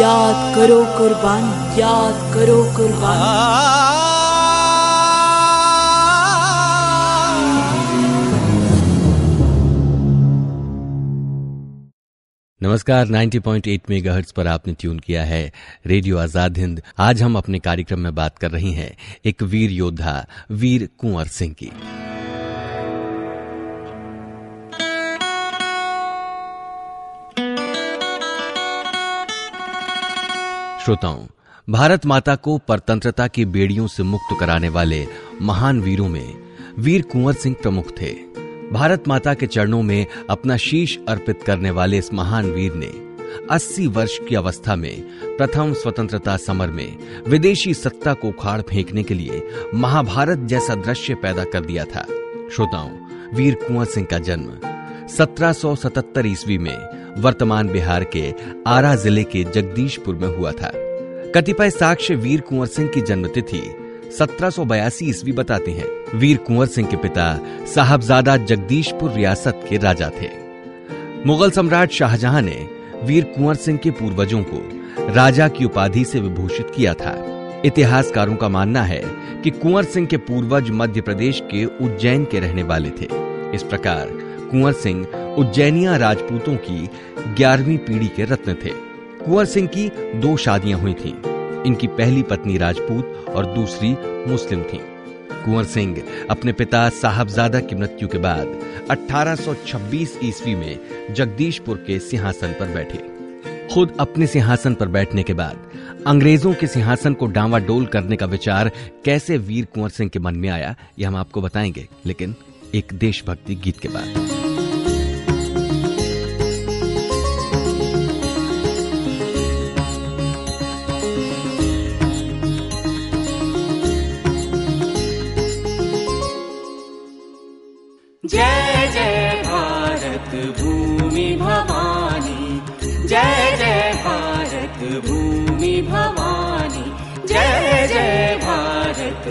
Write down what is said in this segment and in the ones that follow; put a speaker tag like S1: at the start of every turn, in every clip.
S1: याद करो कुर्बानी, याद करो कुर्बानी।
S2: नमस्कार 90.8 मेगाहर्ट्ज पर आपने ट्यून किया है रेडियो आज़ाद हिंद। आज हम अपने कार्यक्रम में बात कर रहे हैं एक वीर योद्धा, वीर कुंवर सिंह की। श्रोताओं, भारत माता को परतंत्रता की बेड़ियों से मुक्त कराने वाले महान वीरों में वीर कुंवर सिंह प्रमुख थे। भारत माता के चरणों में अपना शीश अर्पित करने वाले इस महान वीर ने 80 वर्ष की अवस्था में प्रथम स्वतंत्रता समर में विदेशी सत्ता को उखाड़ फेंकने के लिए महाभारत जैसा दृश्य पैदा कर दिया था। श्रोताओं, वीर कुंवर सिंह का जन्म 1777 ईस्वी में वर्तमान बिहार के आरा ज़िले के जगदीशपुर में हुआ था। कतिपय साक्ष्य वीर कुंवर सिंह की जन्मतिथि सत्रह सौ बयासी ईस्वी बताते हैं। वीर कुंवर सिंह के पिता साहबजादा जगदीशपुर रियासत के राजा थे। मुगल सम्राट शाहजहां ने वीर कुंवर सिंह के पूर्वजों को राजा की उपाधि से विभूषित किया था। इतिहासकारों का मानना है कि कुंवर सिंह के पूर्वज मध्य प्रदेश के उज्जैन के रहने वाले थे। इस प्रकार कुंवर सिंह उज्जैनिया राजपूतों की ग्यारहवीं पीढ़ी के रत्न थे। कुंवर सिंह की दो शादियाँ हुई थीं। इनकी पहली पत्नी राजपूत और दूसरी मुस्लिम थी। कुंवर सिंह अपने पिता साहबजादा की मृत्यु के बाद 1826 ईस्वी में जगदीशपुर के सिंहासन पर बैठे। खुद अपने सिंहासन पर बैठने के बाद अंग्रेज़ों के सिंहासन को डांवाडोल करने का विचार कैसे वीर कुंवर सिंह के मन में आया, यह हम आपको बताएँगे, लेकिन एक देशभक्ति गीत के बाद।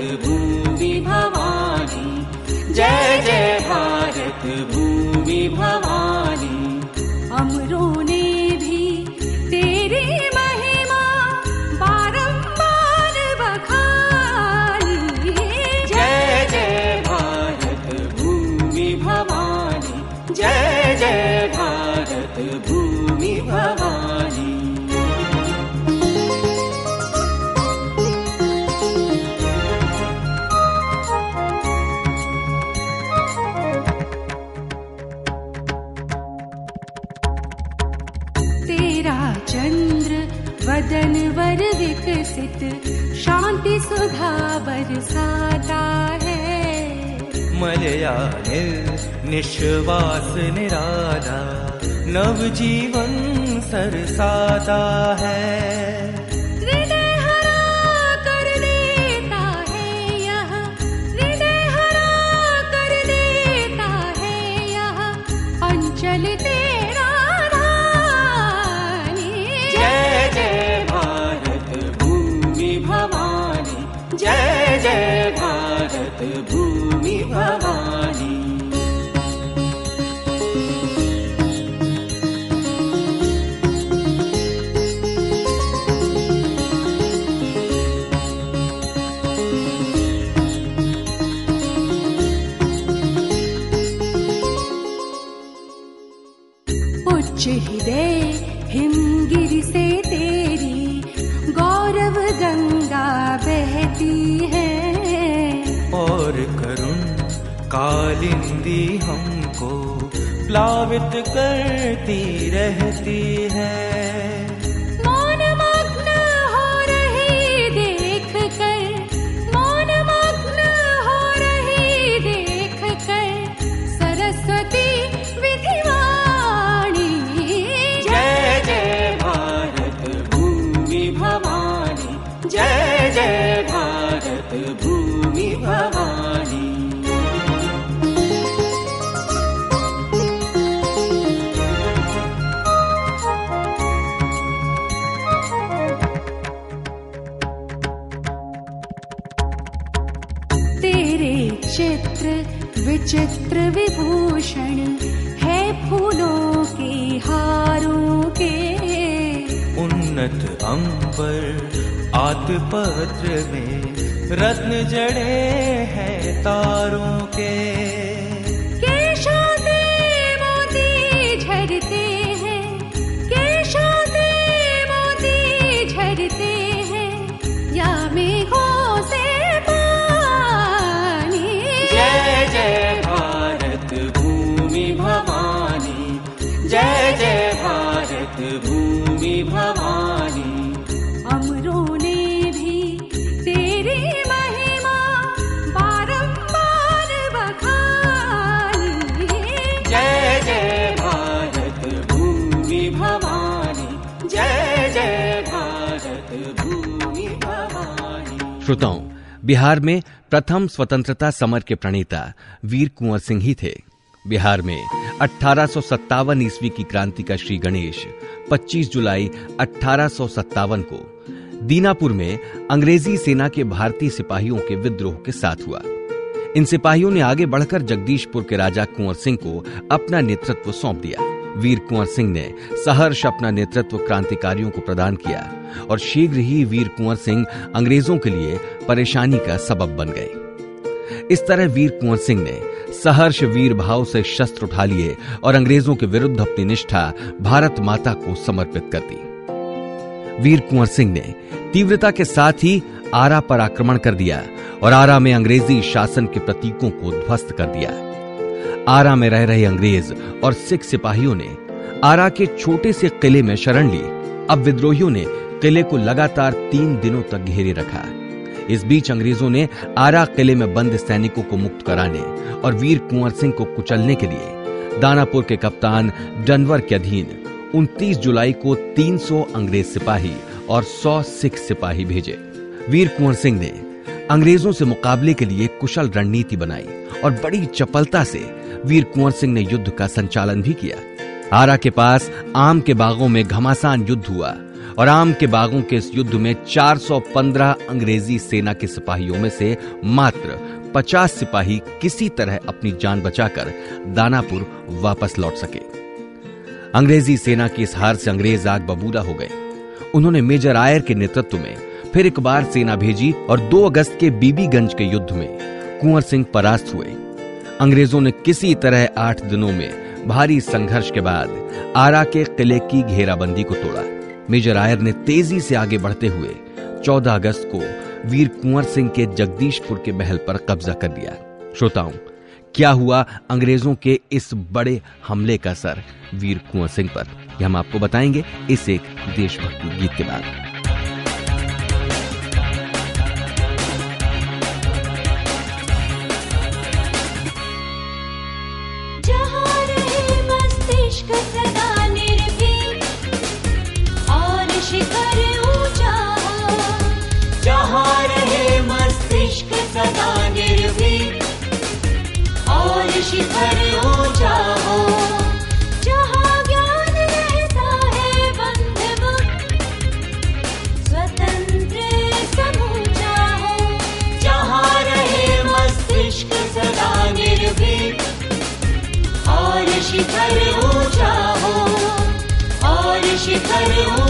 S3: भारत
S4: विकसित शांति सुधा बरसाता है।
S5: मलयानिल निश्वास निराधा नव जीवन सरसाता है। करती रहती
S6: अंबर आतपत्र में रत्न जड़े हैं तारों के।
S2: बिहार में प्रथम स्वतंत्रता समर के प्रणेता वीर कुंवर सिंह ही थे। बिहार में अठारह सौ सत्तावन ईस्वी की क्रांति का श्री गणेश 25 जुलाई अठारह सौ सत्तावन को दीनापुर में अंग्रेज़ी सेना के भारतीय सिपाहियों के विद्रोह के साथ हुआ। इन सिपाहियों ने आगे बढ़कर जगदीशपुर के राजा कुंवर सिंह को अपना नेतृत्व सौंप दिया। वीर कुंवर सिंह ने सहर्ष अपना नेतृत्व क्रांतिकारियों को प्रदान किया और शीघ्र ही वीर कुंवर सिंह अंग्रेज़ों के लिए परेशानी का सबब बन गए। इस तरह वीर कुंवर सिंह ने सहर्ष वीर भाव से शस्त्र उठा लिए और अंग्रेज़ों के विरुद्ध अपनी निष्ठा भारत माता को समर्पित कर दी। वीर कुंवर सिंह ने तीव्रता के साथ ही आरा पर आक्रमण कर दिया और आरा में अंग्रेज़ी शासन के प्रतीकों को ध्वस्त कर दिया। आरा में रह रहे अंग्रेज़ और सिख सिपाहियों ने आरा के छोटे से किले में शरण ली। अब विद्रोहियों ने किले को लगातार तीन दिनों तक घेरे रखा। इस बीच अंग्रेज़ों ने आरा किले में बंद सैनिकों को मुक्त कराने और वीर कुंवर सिंह को कुचलने के लिए दानापुर के कप्तान डनवर के अधीन 29 जुलाई को 300 अंग्रेज़ सिपाही और 100 सिख सिपाही भेजे। वीर कुंवर सिंह ने अंग्रेज़ों से मुकाबले के लिए कुशल रणनीति बनाई और बड़ी चपलता से वीर कुंवर सिंह ने युद्ध का संचालन भी किया। आरा के पास आम के बागों में घमासान युद्ध हुआ और आम के बागों के इस युद्ध में 415 अंग्रेज़ी सेना के सिपाहियों में से मात्र 50 सिपाही किसी तरह अपनी जान बचाकर दानापुर वापस लौट सके। अंग्रेज़ी सेना की इस हार से अंग्रेज़ आग बबूला हो गए। उन्होंने मेजर आयर के नेतृत्व में फिर एक बार सेना भेजी और 2 अगस्त के बीबीगंज के युद्ध में कुंवर सिंह परास्त हुए। अंग्रेज़ों ने किसी तरह आठ दिनों में भारी संघर्ष के बाद आरा के किले की घेराबंदी को तोड़ा। मेजर आयर ने तेज़ी से आगे बढ़ते हुए 14 अगस्त को वीर कुंवर सिंह के जगदीशपुर के महल पर कब्जा कर लिया। श्रोताओं, क्या हुआ अंग्रेज़ों के इस बड़े हमले का सर वीर कुंवर सिंह पर? हम आपको बताएँगे इस एक देशभक्ति गीत के बाद।
S3: Eu.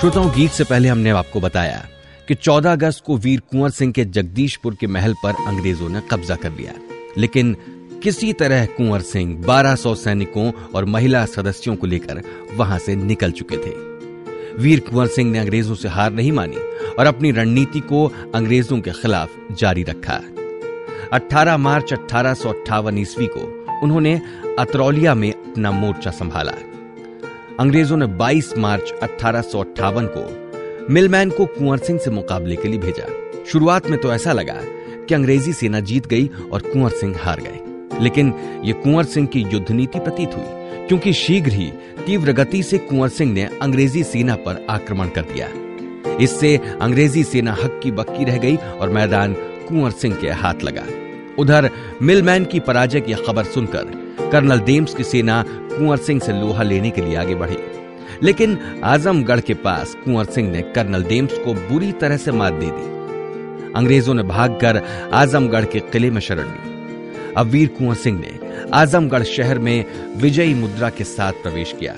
S2: श्रोताओं, गीत से पहले हमने आपको बताया कि 14 अगस्त को वीर कुंवर सिंह के जगदीशपुर के महल पर अंग्रेज़ों ने कब्जा कर लिया। लेकिन किसी तरह कुंवर सिंह 1200 सैनिकों और महिला सदस्यों को लेकर वहाँ से निकल चुके थे। वीर कुंवर सिंह ने अंग्रेज़ों से हार नहीं मानी और अपनी रणनीति को अंग्रेज़ों के खिलाफ जारी रखा। 18 मार्च अठारह ईस्वी को उन्होंने अतरौलिया में अपना मोर्चा संभाला। अंग्रेज़ों ने 22 मार्च अठारह को मिलमैन को कुंवर सिंह से मुकाबले के लिए भेजा। शुरुआत में तो ऐसा लगा कि अंग्रेज़ी सेना जीत गई और कुंवर सिंह हार गए। लेकिन ये कुंवर सिंह की युद्ध नीति प्रतीत हुई, क्योंकि शीघ्र ही तीव्र गति से कुंवर सिंह ने अंग्रेज़ी सेना पर आक्रमण कर दिया। इससे अंग्रेज़ी सेना हक्की बक्की रह गई और मैदान कुंवर सिंह के हाथ लगा। उधर मिलमैन की पराजय की खबर सुनकर कर्नल देम्स की सेना कुंवर सिंह से लोहा लेने के लिए आगे बढ़ी। लेकिन आजमगढ़ के पास कुंवर सिंह ने कर्नल डेम्स को बुरी तरह से मात दे दी। अंग्रेज़ों ने भागकर आजमगढ़ के किले में शरण ली। अब वीर कुंवर सिंह ने आजमगढ़ शहर में विजयी मुद्रा के साथ प्रवेश किया।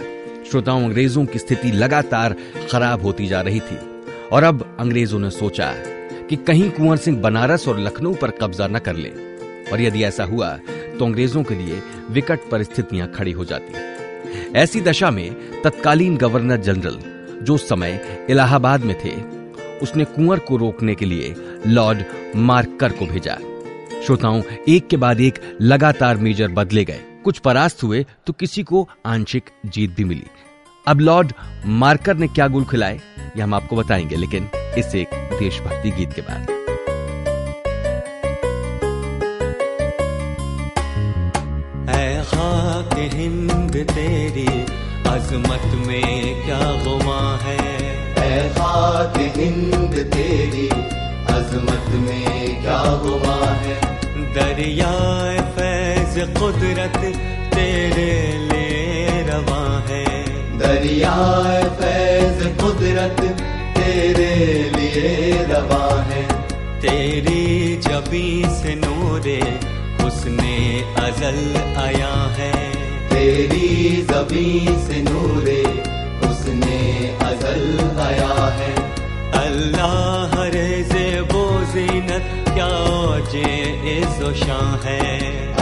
S2: श्रोताओं, अंग्रेज़ों की स्थिति लगातार खराब होती जा रही थी। और अब अंग्रेज़ों ने सोचा कि कहीं कुंवर सिंह बनारस और लखनऊ पर कब्जा न कर ले। और यदि ऐसा हुआ तो अंग्रेज़ों के लिए विकट परिस्थितियाँ खड़ी हो जाती ऐसी दशा में तत्कालीन गवर्नर जनरल, जो समय इलाहाबाद में थे, उसने कुंवर को रोकने के लिए लॉर्ड मार्कर को भेजा। श्रोताओं, एक के बाद एक लगातार मेजर बदले गए। कुछ परास्त हुए तो किसी को आंशिक जीत भी मिली। अब लॉर्ड मार्कर ने क्या गुल खिलाए, यह हम आपको बताएँगे, लेकिन इस एक देशभक्ति गीत के बाद।
S6: खाक हिंद तेरी अजमत में क्या गुमा है?
S7: है खाक हिंद तेरी अजमत में क्या गुमा है?
S6: दरियाए फैज कुदरत तेरे लिए रवा है।
S7: दरिया फैज कुदरत तेरे लिए रवा है।
S6: तेरी जबी से नूरे उसने अजल आया है।
S7: तेरी जबी से नूरे उसने अजल आया है।
S6: अल्लाह रेजे वो जीनत क्या जे इज़्ज़ो शां है।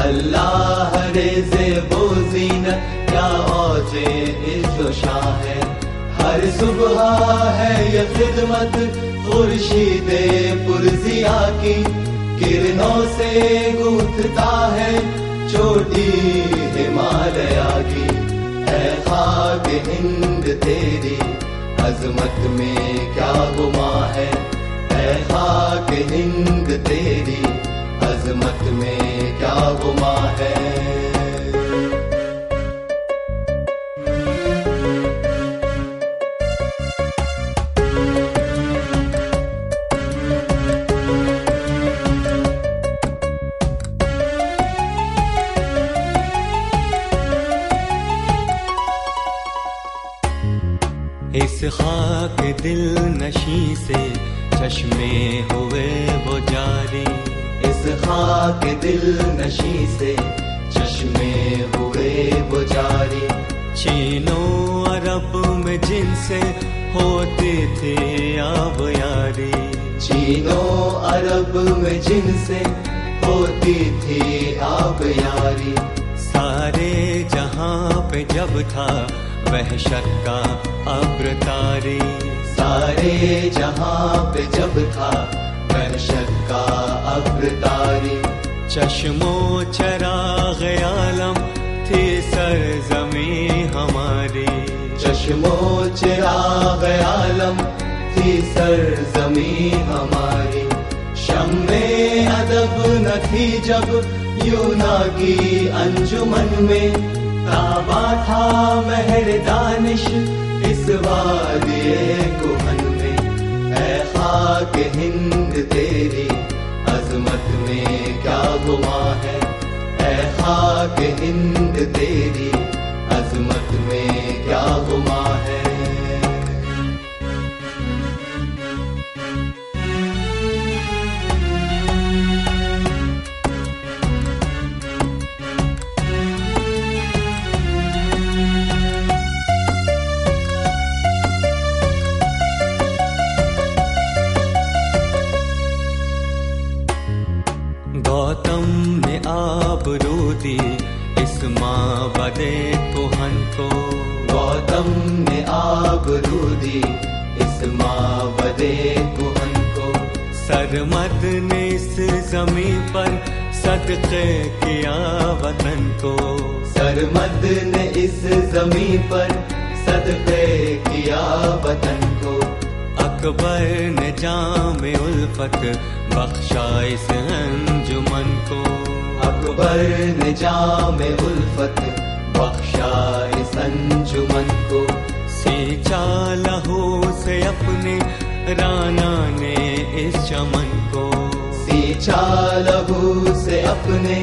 S7: अल्लाह रेजे वो जीनत क्या औजे इज्जो शाह है। हर सुबह है ये खिदमत खुर्शीदे पुरजिया की। किरणों से गूंथता है छोटी हिमालया की। है खाक हिंद तेरी, अजमत में क्या गुमा है? है खाक हिंद तेरी, अजमत में क्या गुमा है?
S6: खाक दिल नशी से चश्मे हुए वो जारी। चीनो अरब में जिनसे होते थे आब यारी।
S7: चीनो अरब में जिनसे होती थी आब यारी।
S6: सारे जहाँ पे जब था वहशत का अब्र तारी
S7: सारे जहाँ पे जब था वहशत का अब्र तारी
S6: चश्मो थी सरजमी हमारी।
S7: चश्मो सरजमी हमारी। शम्मे अदब न में। ताबा था महर दानिश इस वादिए कुहन में। ऐ खाक हिंद तेरी अजमत में क्या गुमा है? ऐ खाक हिंद तेरी अजमत में क्या गुमा है?
S6: सरमद ने इस जमी पर सदक़े किया वतन को।
S7: सरमद ने इस जमी पर सदक़े किया वतन को।
S6: अकबर ने जाम उल्फत बख्शा इस अंजुमन को।
S7: अकबर ने जाम उल्फत बख्शा इस अंजुमन को।
S6: सींचा लहू से अपने राना इस चमन को।
S7: सींचा लहू से अपने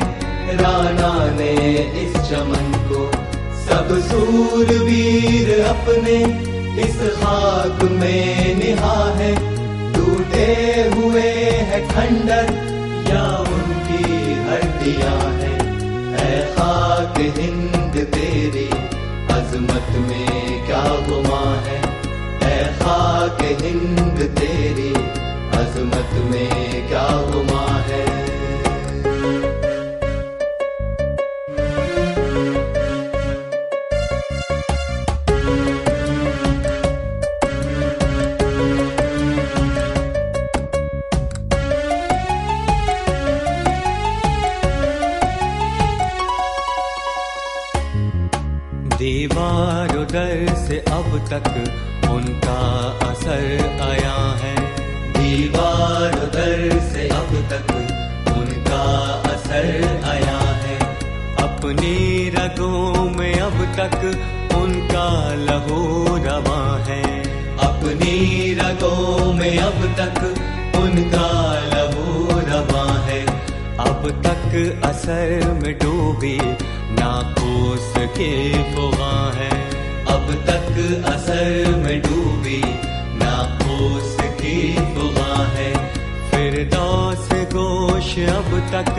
S7: राना ने इस चमन को। सब सूरवीर अपने इस खाक में निहा है। टूटे हुए है खंडर, या उनकी हड्डियाँ है। ऐ खाक हिंद तेरी अजमत में क्या गुमा है? ऐ खाक हिंद तेरी अजमत में क्या गुमा है?
S6: फुगा है।
S7: अब तक असर में डूबी नापोस की फुगा है।
S6: फिर दौस गोश अब तक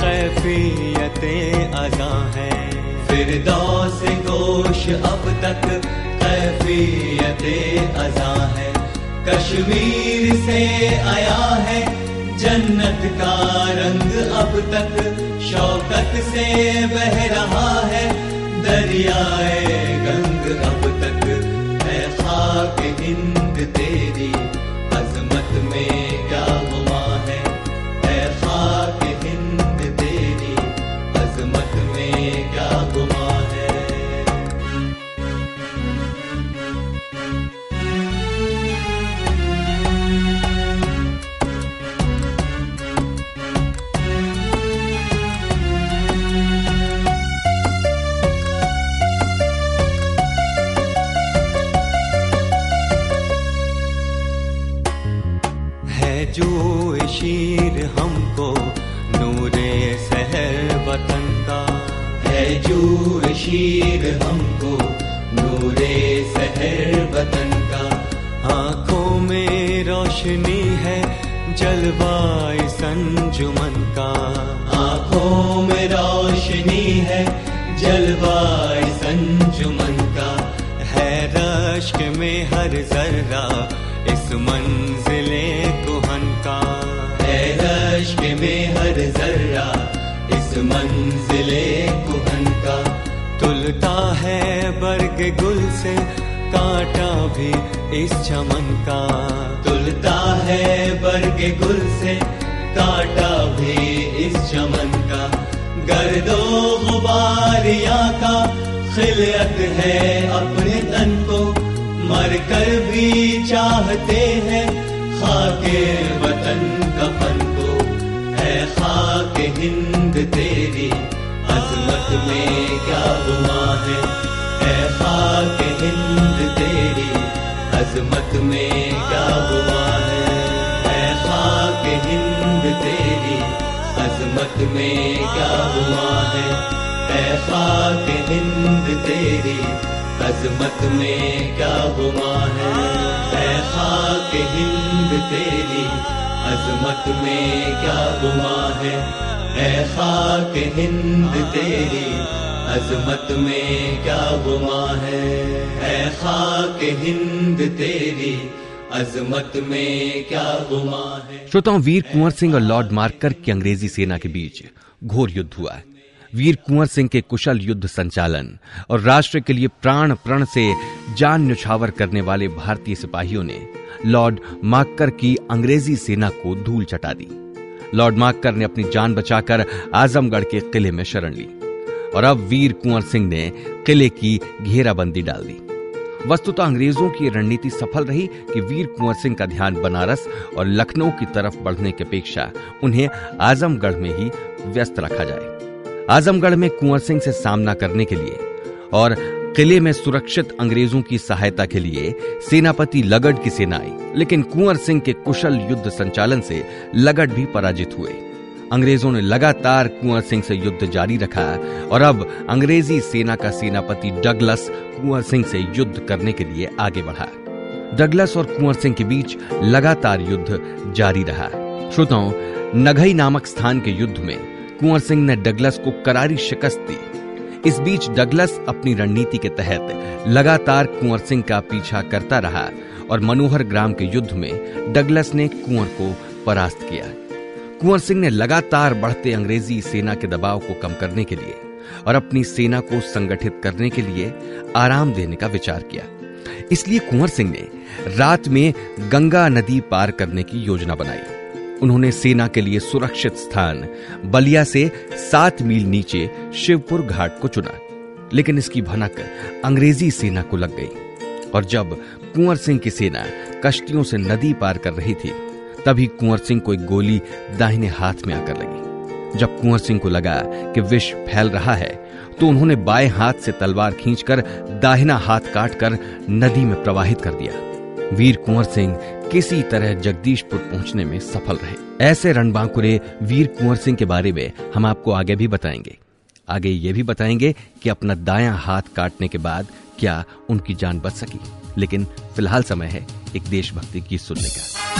S6: कैफियत अजा है।
S7: फिर दौस गोश अब तक कैफियत अजा है। कश्मीर से आया है जन्नत का रंग अब तक शौकत से बह रहा है। दरियाए गंग अब तक। है खाक हिंद तेरी अजमत में क्या
S6: जलवाए संजुमन का।
S7: आँखों में रोशनी है जलवाए संजुमन का।
S6: है रश्क में हर जर्रा इस मंजिले कुहन का।
S7: है रश्क में हर जर्रा इस मंजिले कुहन का।
S6: तुलता है बर्ग गुल से कांटा भी इस चमन का।
S7: तुलता है बर्ग गुल से, कांटा भी इस चमन का। गर्दो गुबारिया का खिलत है अपने तन को। मर कर भी चाहते हैं खाके वतन कफन को। है खाक हिंद तेरी, अजमत में क्या गुमा है? खाक हिंद तेरी अजमत में क्या गुमा है? खाक हिंद तेरी अजमत में क्या हुआ है? खाक हिंद तेरी अजमत में क्या हुआ है? खाक हिंद तेरी अजमत में क्या हुआ है? है खाक हिंद तेरी अजमत में क्या गुमा है? है खाक हिंद तेरी, अजमत में क्या गुमा है?
S2: श्रोताओं, वीर कुंवर सिंह और लॉर्ड मार्कर की अंग्रेज़ी सेना के बीच घोर युद्ध हुआ है। वीर कुंवर सिंह के कुशल युद्ध संचालन और राष्ट्र के लिए प्राण प्रण से जान न्यौछावर करने वाले भारतीय सिपाहियों ने लॉर्ड माक्कर की अंग्रेज़ी सेना को धूल चटा दी। लॉर्ड माक्कर ने अपनी जान बचाकर आजमगढ़ के किले में शरण ली। और अब वीर कुंवर सिंह ने किले की घेराबंदी डाल दी। वस्तुतः अंग्रेज़ों की रणनीति सफल रही कि वीर कुंवर सिंह का ध्यान बनारस और लखनऊ की तरफ़ बढ़ने की अपेक्षा उन्हें आजमगढ़ में ही व्यस्त रखा जाए। आजमगढ़ में कुंवर सिंह से सामना करने के लिए और किले में सुरक्षित अंग्रेज़ों की सहायता के लिए सेनापति लगड की सेना आई लेकिन कुंवर सिंह के कुशल युद्ध संचालन से लगड भी पराजित हुए। अंग्रेज़ों ने लगातार कुंवर सिंह से युद्ध जारी रखा और अब अंग्रेज़ी सेना का सेनापति डगलस कुंवर सिंह से युद्ध करने के लिए आगे बढ़ा। डगलस और कुंवर सिंह के बीच लगातार युद्ध जारी रहा। श्रोताओं नगई नामक स्थान के युद्ध में कुंवर सिंह ने डगलस को करारी शिकस्त दी। इस बीच डगलस अपनी रणनीति के तहत लगातार कुंवर सिंह का पीछा करता रहा और मनोहर ग्राम के युद्ध में डगलस ने कुंवर को परास्त किया। कुंवर सिंह ने लगातार बढ़ते अंग्रेज़ी सेना के दबाव को कम करने के लिए और अपनी सेना को संगठित करने के लिए आराम देने का विचार किया। इसलिए कुंवर सिंह ने रात में गंगा नदी पार करने की योजना बनाई। उन्होंने सेना के लिए सुरक्षित स्थान बलिया से सात मील नीचे शिवपुर घाट को चुना। लेकिन इसकी भनक अंग्रेज़ी सेना को लग गई। और जब कुंवर सिंह की सेना कश्तियों से नदी पार कर रही थी तभी कुंवर सिंह को एक गोली दाहिने हाथ में आकर लगी। जब कुंवर सिंह को लगा कि विष फैल रहा है तो उन्होंने बाएँ हाथ से तलवार खींचकर दाहिना हाथ काटकर नदी में प्रवाहित कर दिया। वीर कुंवर सिंह किसी तरह जगदीशपुर पहुँचने में सफल रहे। ऐसे रणबांकुरे वीर कुंवर सिंह के बारे में हम आपको आगे भी बताएँगे। आगे ये भी बताएँगे कि अपना दायां हाथ काटने के बाद क्या उनकी जान बच सकी। लेकिन फ़िलहाल समय है एक देशभक्ति गीत सुनने का।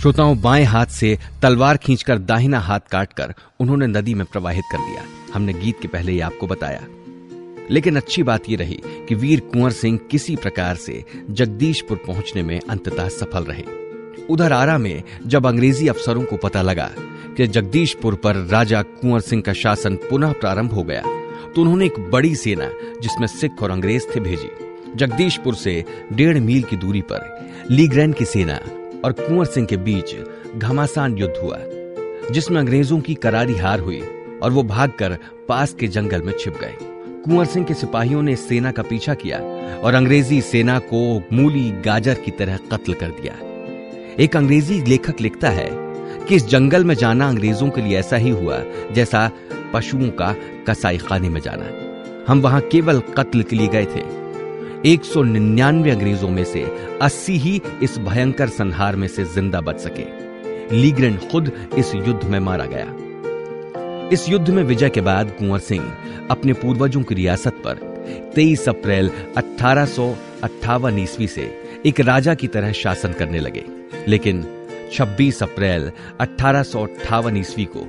S2: श्रोताओं, बाएँ हाथ से तलवार खींचकर दाहिना हाथ काटकर उन्होंने नदी में प्रवाहित कर दिया। हमने गीत के पहले ही आपको बताया। लेकिन अच्छी बात यह रही कि वीर कुंवर सिंह किसी प्रकार से जगदीशपुर पहुँचने में अंततः सफल रहे। उधर आरा में जब अंग्रेज़ी अफसरों को पता लगा कि जगदीशपुर पर राजा कुंवर सिंह का शासन पुनः प्रारंभ हो गया तो उन्होंने एक बड़ी सेना, जिसमें सिख और अंग्रेज़ थे, भेजी। जगदीशपुर से डेढ़ मील की दूरी पर लीग्रैन की सेना और कुंवर सिंह के बीच घमासान युद्ध हुआ, जिसमें अंग्रेज़ों की करारी हार हुई और वो भागकर पास के जंगल में छिप गए। कुंवर सिंह के सिपाहियों ने सेना का पीछा किया और अंग्रेज़ी सेना को मूली गाजर की तरह कत्ल कर दिया। एक अंग्रेज़ी लेखक लिखता है कि इस जंगल में जाना अंग्रेज़ों के लिए ऐसा ही हुआ जैसा पशुओं का कसाई खाने में जाना। हम वहाँ केवल कत्ल के लिए गए थे। 199 अंग्रेज़ों में से 80 ही इस भयंकर संहार में से ज़िंदा बच सके। लीग्रेन खुद इस युद्ध में मारा गया। इस युद्ध में विजय के बाद कुंवर सिंह अपने पूर्वजों की रियासत पर 23 अप्रैल अठारह सौ अट्ठावन ईस्वी से एक राजा की तरह शासन करने लगे। लेकिन 26 अप्रैल अठारह ईस्वी को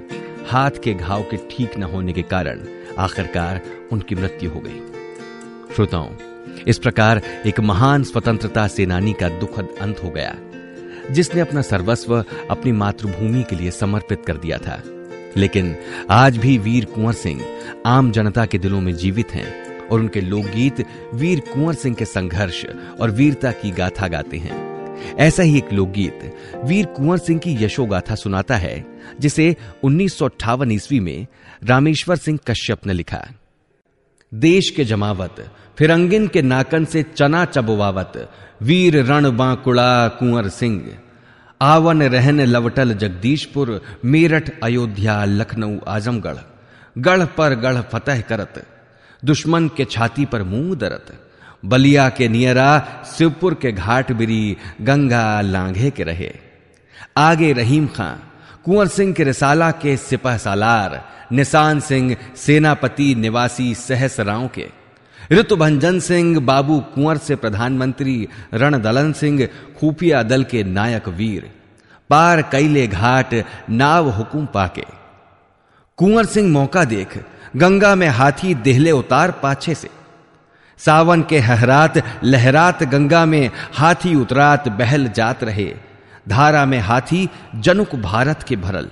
S2: हाथ के घाव के ठीक न होने के कारण आखिरकार उनकी मृत्यु हो गई। श्रोताओं इस प्रकार एक महान स्वतंत्रता सेनानी का दुखद अंत हो गया, जिसने अपना सर्वस्व अपनी मातृभूमि के लिए समर्पित कर दिया था। लेकिन आज भी वीर कुंवर सिंह आम जनता के दिलों में जीवित हैं और उनके लोकगीत वीर कुंवर सिंह के संघर्ष और वीरता की गाथा गाते हैं। ऐसा ही एक लोकगीत वीर कुंवर सिंह की यशोगाथा सुनाता है, जिसे उन्नीस सौ अट्ठावन ईस्वी में रामेश्वर सिंह कश्यप ने लिखा। देश के जमावत फिरंगिन के नाकन से चना चबवावत, वीर रण बांकुड़ा कुंवर सिंह। आवन रहन लवटल जगदीशपुर, मेरठ, अयोध्या, लखनऊ, आजमगढ़। गढ़ पर गढ़ फतह करत, दुश्मन के छाती पर मुँह दरत। बलिया के नियरा, शिवपुर के घाट बिरी, गंगा लांघे के रहे। आगे रहीम खां, कुंवर सिंह के रिसाला के सिपह सालार, निशान सिंह, सेनापति, निवासी सहसराव के। ऋतुभंजन सिंह, बाबू कुंवर से प्रधानमंत्री, रणदलन सिंह, खुफिया दल के नायक वीर। पार कैले घाट, नाव हुकुम पाके। कुंवर सिंह मौका देख, गंगा में हाथी देहले उतार पाछे से। सावन के हहरात, लहरात गंगा में हाथी उतरात बहल जात रहे। धारा में हाथी, जनुक भारत के भरल।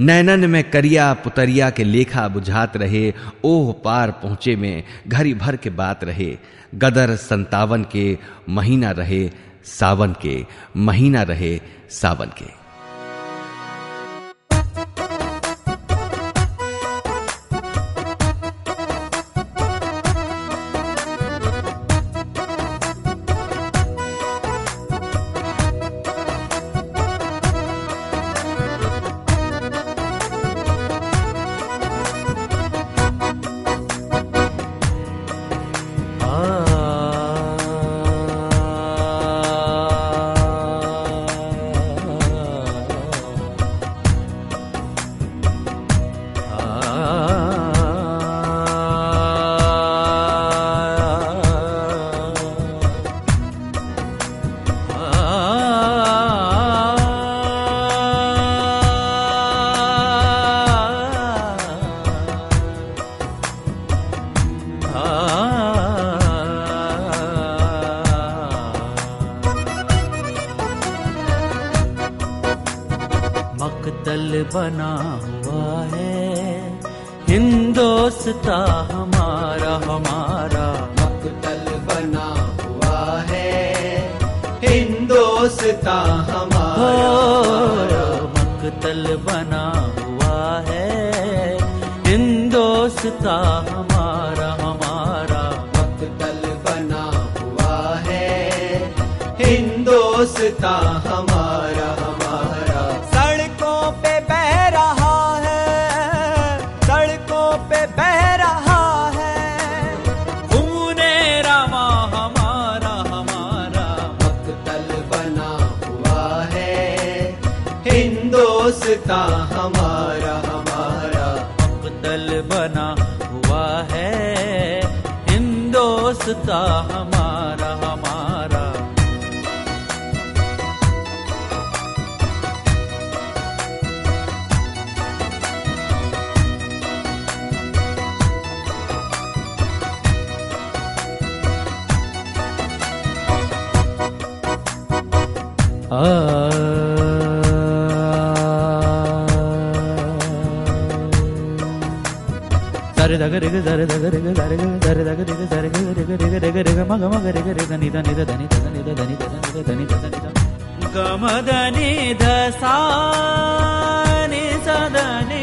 S2: नैनन में करिया पुतरिया के लेखा बुझात रहे, ओह पार पहुँचे में घरी भर के बात रहे। गदर संतावन के, महीना रहे सावन के, महीना रहे सावन के।
S6: बना हुआ है। हिंदोस्ता हमारा हमारा
S7: मकतल बना हुआ है। हिंदोस्ता हमारा
S6: मकतल बना हुआ है। हिंदोस्ता हमारा हमारा
S7: मकतल बना हुआ है। हिंदोस्ता होता हमारा
S6: हमारा।
S8: आ దగ రిగ దరి దగ రిగ దరి దరి దగ రిగ దరి రిగ రిగ రిగ రిగ మగ మగ రిగ రిగ నిద నిద దని దగ నిద దని దగ నిద దని దగ నిద మగ మద నిద సా ని సద ని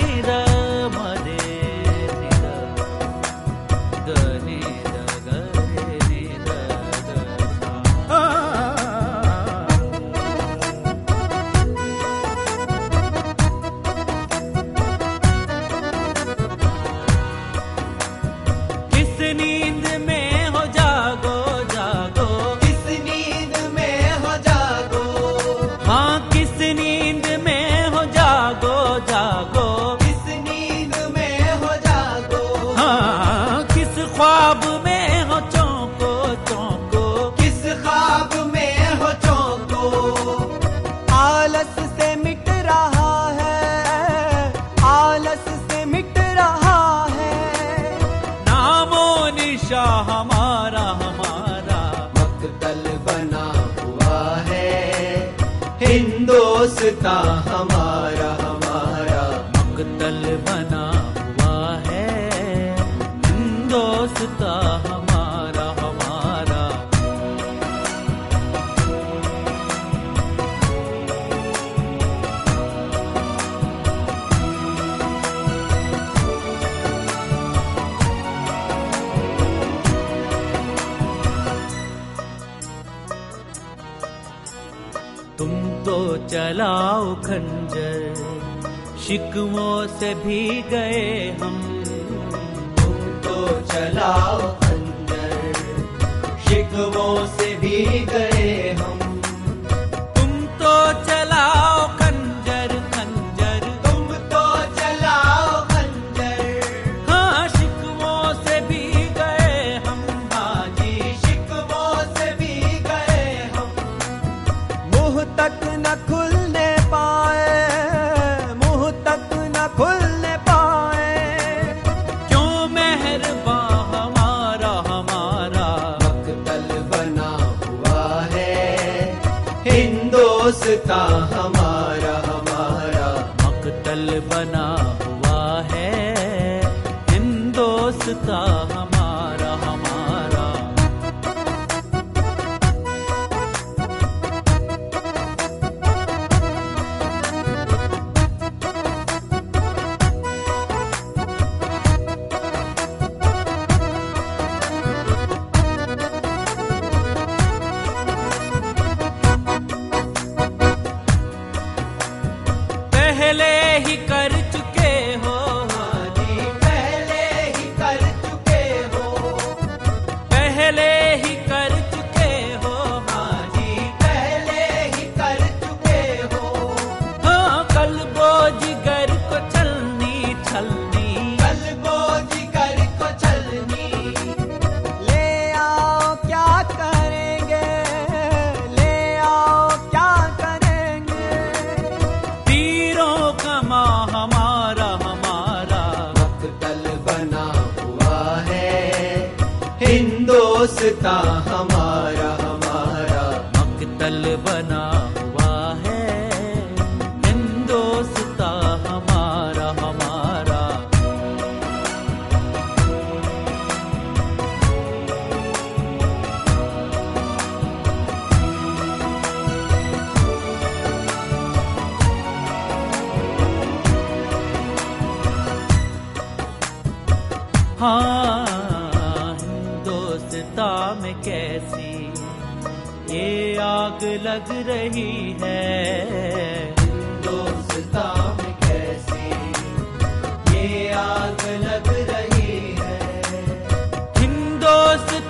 S8: चलाओ खंजर शिकवों से भी गए हम
S7: तुम तो चलाओ खंजर शिकवों से भी गए हम।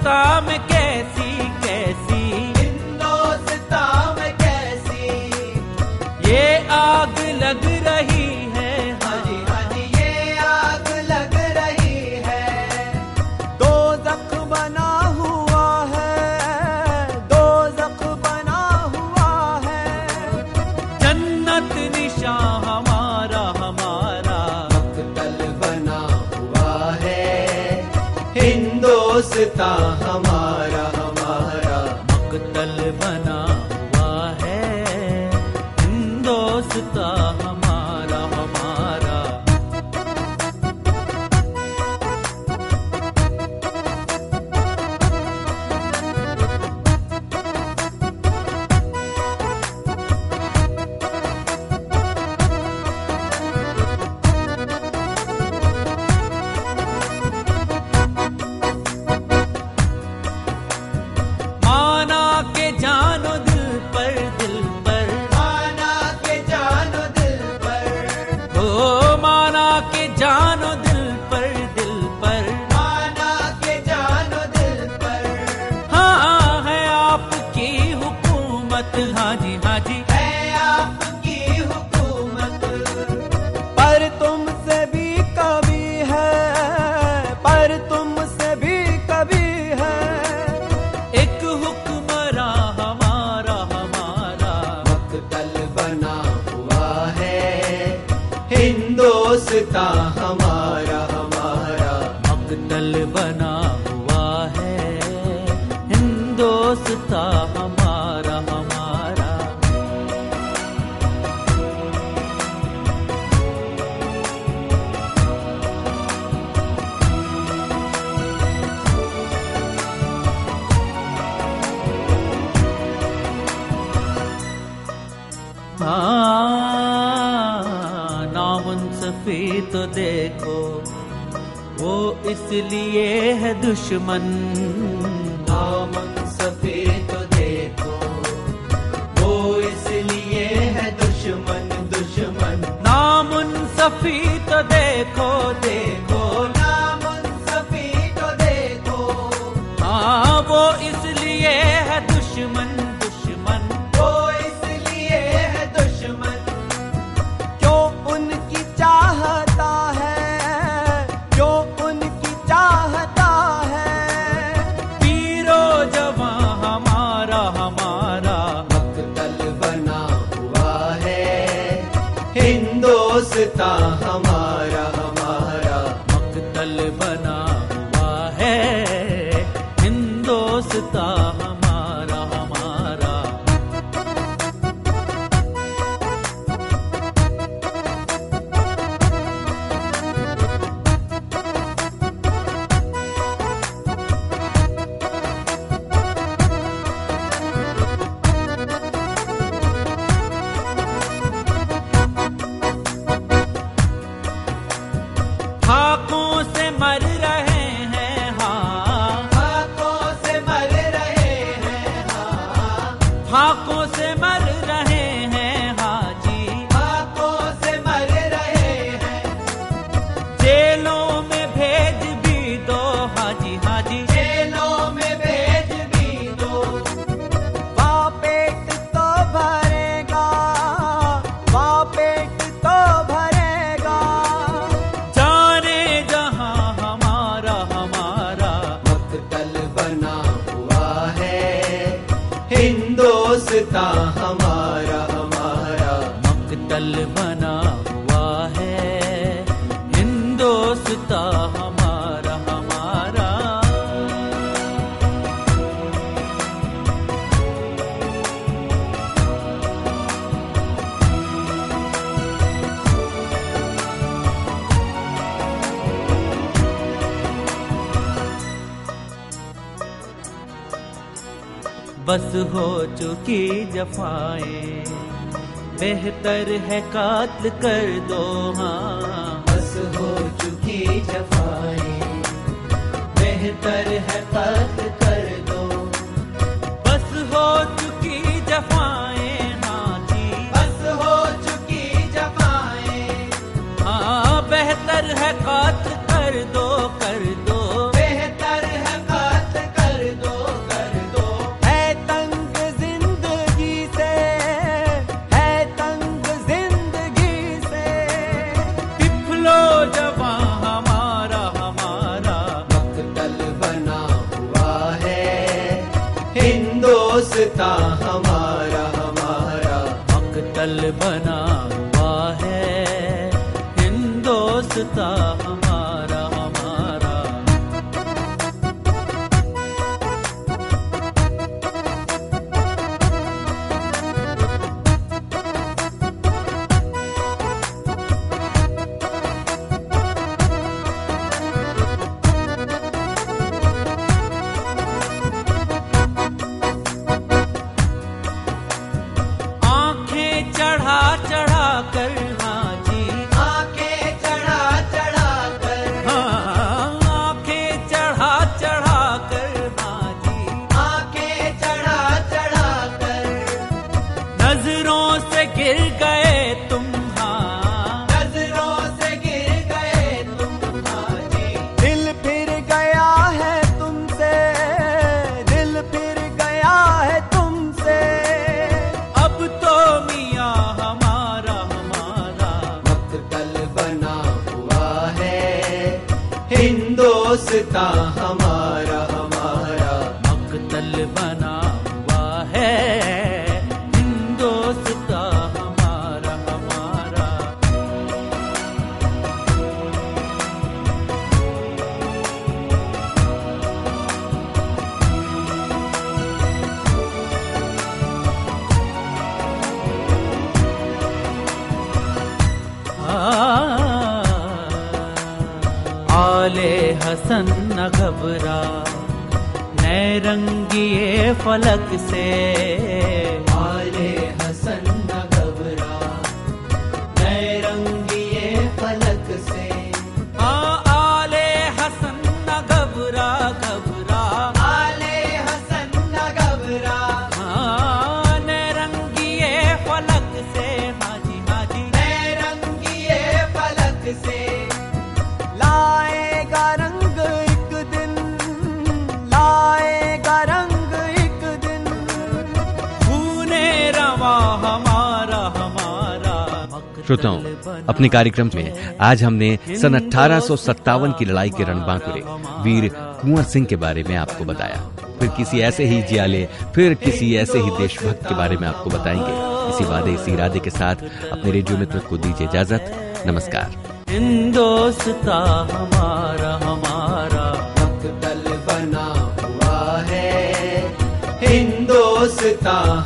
S7: me लिए
S8: है दुश्मन।
S7: दामन तो देखो वो इसलिए है दुश्मन दुश्मन। नामुन सफी तो देखो
S8: बस हो चुकी जफाए। बेहतर है कात्ल कर दो हाँ।
S7: बस हो चुकी जफाए। बेहतर है कात्ल
S8: चढ़ा चढ़ा कर
S2: श्रोताओं, अपने कार्यक्रम में आज हमने सन अठारह सौ सत्तावन की लड़ाई के रणबांकुरे, वीर कुंवर सिंह के बारे में आपको बताया। फिर किसी ऐसे ही जियाले, फिर किसी ऐसे ही देशभक्त के बारे में आपको बताएँगे। इसी वादे, इसी इरादे के साथ अपने रेडियो मित्र को दीजिए इजाज़त। नमस्कार।
S8: हिंदोस्ता हमारा हमारा
S7: बना हुआ है। हिंदोस्ता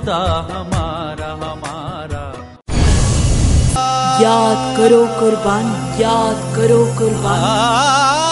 S8: हिंदोस्ता हमारा हमारा।
S1: याद करो कुर्बान याद करो कुर्बानी।